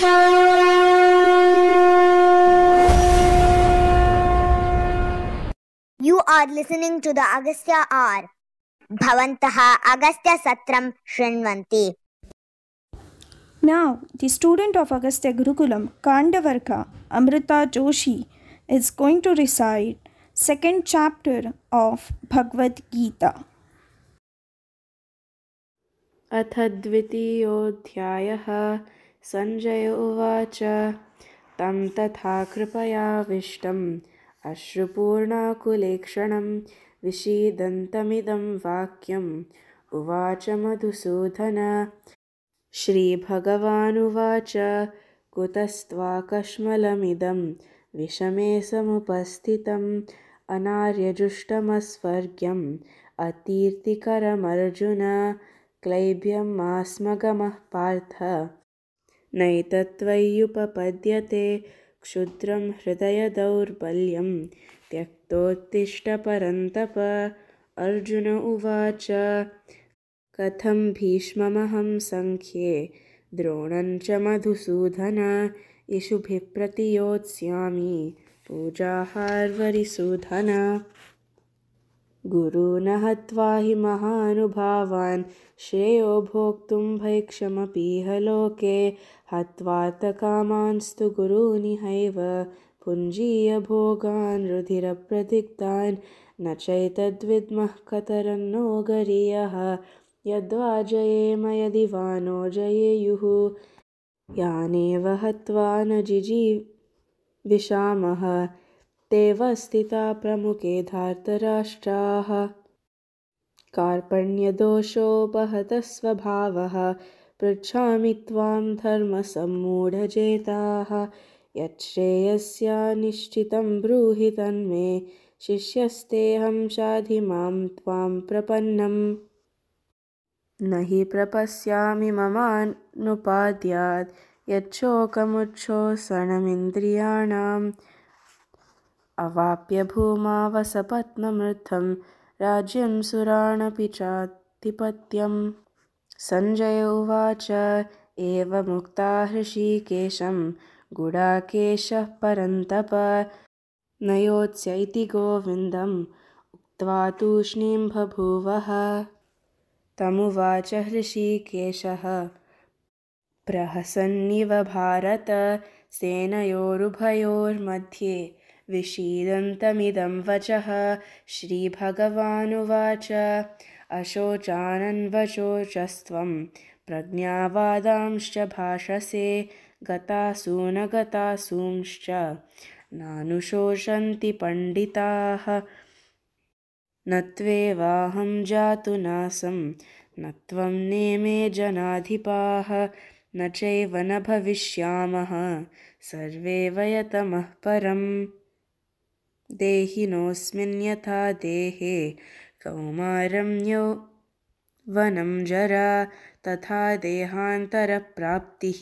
You are listening to the Agastya R. Bhavantaha Agastya Satram Shrinvanti. Now, the student of Agastya Gurukulam, Kandavarka, Amrita Joshi, is going to recite second chapter of Bhagavad Gita. अथ द्वितीयोऽध्यायः सञ्जय उवाच। तं तथा कृपयाविष्टम् अश्रुपूर्णाकुलेक्षणं विषीदन्तमिदं वाक्यम्। उवाच मधुसूदन। श्रीभगवानुवाच। कुतस्त्वाकश्मलमिदं विषमे समुपस्थितम् अनार्यजुष्टमस्वर्ग्यम्। अतीर्तिकरमर्जुन। क्लैब्यमास्मगमः पार्थ नैतत्त्वय्युपपद्यते क्षुद्रं हृदयदौर्बल्यं त्यक्तोत्तिष्ठपरन्तप। अर्जुन उवाच कथं भीष्ममहं सङ्ख्ये द्रोणं च मधुसूदन इषुभिः प्रतियोत्स्यामि पूजाहार्वरिसूदन गुरून् हत्वा हि महानुभावान् श्रेयो भोक्तुं भैक्षमपीह लोके। हत्वार्थकामांस्तु गुरूनिहैव भुञ्जीयभोगान् रुधिरप्रदिग्धान्। न चैतद्विद्मः कतरन्नो गरीयः यद्वा जयेम यदि वा नो जयेयुः। यानेव हत्वा न जिजीविषामः तेव स्थिता प्रमुखे धार्तराष्ट्राः कार्पण्यदोषोपहतः स्वभावः पृच्छामि त्वां धर्मसम्मूढजेताः। यच्छ्रेयस्यानिश्चितं ब्रूहि तन्मे शिष्यस्तेऽहं शाधि मां त्वां प्रपन्नम्। न हि प्रपश्यामि ममानुपाद्यात् यच्छोकमुच्छोषणमिन्द्रियाणाम् अवाप्य भूमावसपत्नमृद्धं राज्यं सुराणपि चाधिपत्यं सञ्जय उवाच एवमुक्ता हृषीकेशं गुडाकेशः परन्तप। न योत्स्य इति गोविन्दम् उक्त्वा तूष्णीं बभूवः। तमुवाच हृषीकेशः प्रहसन्निव भारत सेनयोरुभयोर्मध्ये विषीदन्तमिदं वचः श्रीभगवानुवाच। अशोचानन्वशोचस्त्वं प्रज्ञावादांश्च भाषसे गतासूनगतासूंश्च नानुशोचन्ति पण्डिताः न त्वेवाहं जातु नासं न त्वं नेमे जनाधिपाः न चैव न भविष्यामः सर्वे वयतमः परम् देहिनोऽस्मिन् यथा देहे कौमारं यौवनं जरा तथा देहान्तरप्राप्तिः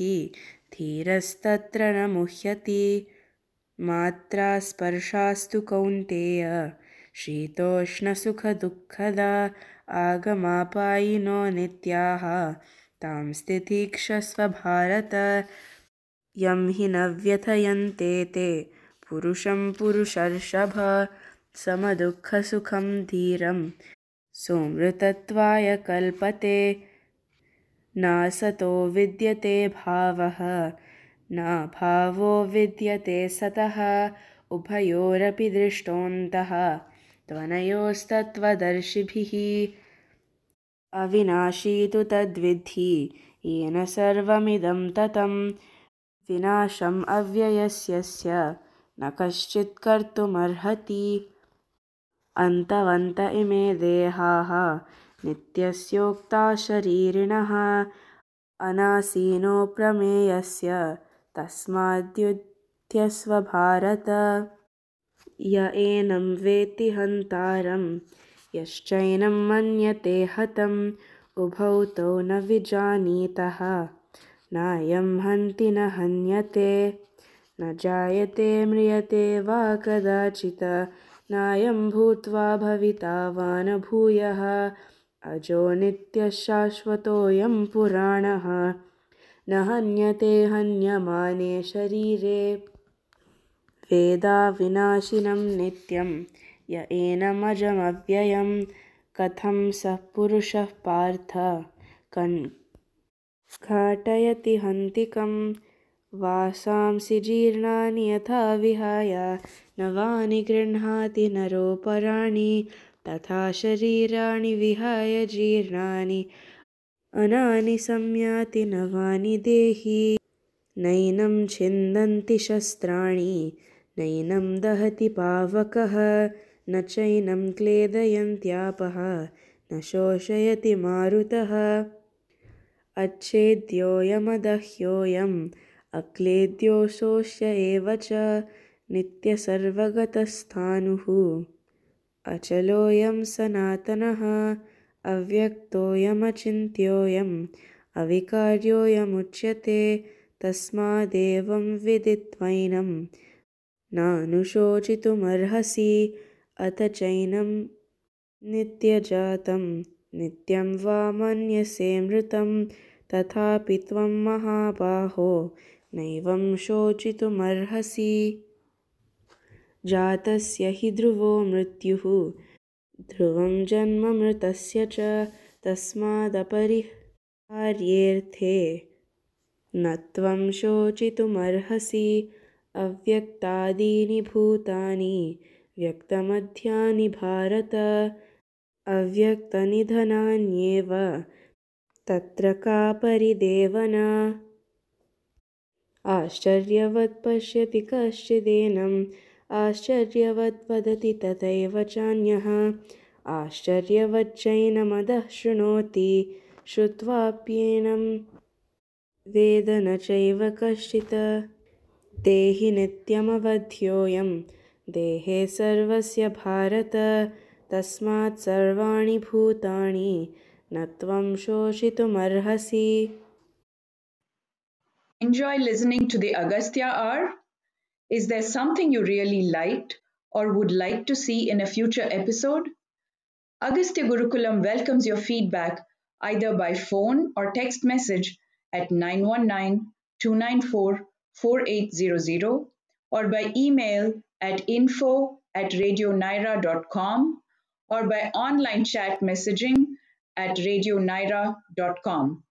धीरस्तत्र न मुह्यति मात्रा स्पर्शास्तु कौन्तेय शीतोष्णसुखदुःखदा आगमापायिनो नित्याः तां स्थितीक्षस्व भारत यं हि न व्यथयन्ते ते पुरुषं पुरुषर्षभ समदुःखसुखं धीरं सोमृतत्वाय कल्पते नासतो विद्यते भावः नाभावो विद्यते सतः उभयोरपि दृष्टोऽन्तः त्वनयोस्तत्त्वदर्शिभिः अविनाशी तु तद्विद्धि येन सर्वमिदं ततं विनाशम् अव्ययस्यस्य न कश्चित् कर्तुमर्हति। अन्तवन्त इमे देहाः नित्यस्योक्ता शरीरिणः अनासीनो प्रमेयस्य तस्माद्युध्यस्व भारत य एनं वेत्ति हन्तारं यश्चैनं मन्यते हतम् उभौ तौ न विजानीतः। नायं हन्ति न हन्यते न जायते म्रियते वा कदाचित्। नायं भूत्वा भविता वा न भूयः अजो नित्यशाश्वतोऽयं पुराणः। न हन्यते हन्यमाने शरीरे। वेदाविनाशिनं नित्यं। य एनमजमव्ययं। कथं सः पुरुषः पार्थ। घाटयति हन्तिकं वासांसि जीर्णानि यथा विहाय नवानि गृह्णाति नरोपराणि तथा शरीराणि विहाय जीर्णानि। अनानि संयाति नवानि देहि नैनं छिन्दन्ति शस्त्राणि नैनं दहति पावकः न चैनं क्लेदयन्त्यापः न शोषयति मारुतः। अच्छेद्योऽयमदह्योऽयम् अक्लेद्यो शोष्य एव च नित्यसर्वगतस्थाणुः अचलोऽयं सनातनः अव्यक्तोऽयमचिन्त्योऽयम् अविकार्योऽयमुच्यते तस्मादेवं विदित्वैनं नानुशोचितुमर्हसि अथ चैनं नित्यजातं नित्यं वा मन्यसे मृतं तथापि त्वं महाबाहो नैवं शोचितुमर्हसि। जातस्य हि ध्रुवो मृत्युः ध्रुवं जन्म मृतस्य च तस्मादपरिहार्येऽर्थे। न त्वं शोचितुमर्हसि अव्यक्तादीनि भूतानि व्यक्तमध्यानि भारत अव्यक्तनिधनान्येव। तत्र का परिदेवना आश्चर्यवत् पश्यति कश्चिदेनम् आश्चर्यवत् वदति तथैव चान्यः। आश्चर्यवच्चैनमधः शृणोति। श्रुत्वाप्येनं वेद न चैव कश्चित्। देहि नित्यमवध्योऽयं। देहे सर्वस्य भारत। तस्मात् सर्वाणि भूतानि। न त्वं शोषितुमर्हसि Enjoy listening to the Agastya hour? Is there something you really liked or would like to see in a future episode? Agastya Gurukulam welcomes your feedback either by phone or text message at 919 294 4800 or by email at info at radionaira.com or by online chat messaging at radionaira.com.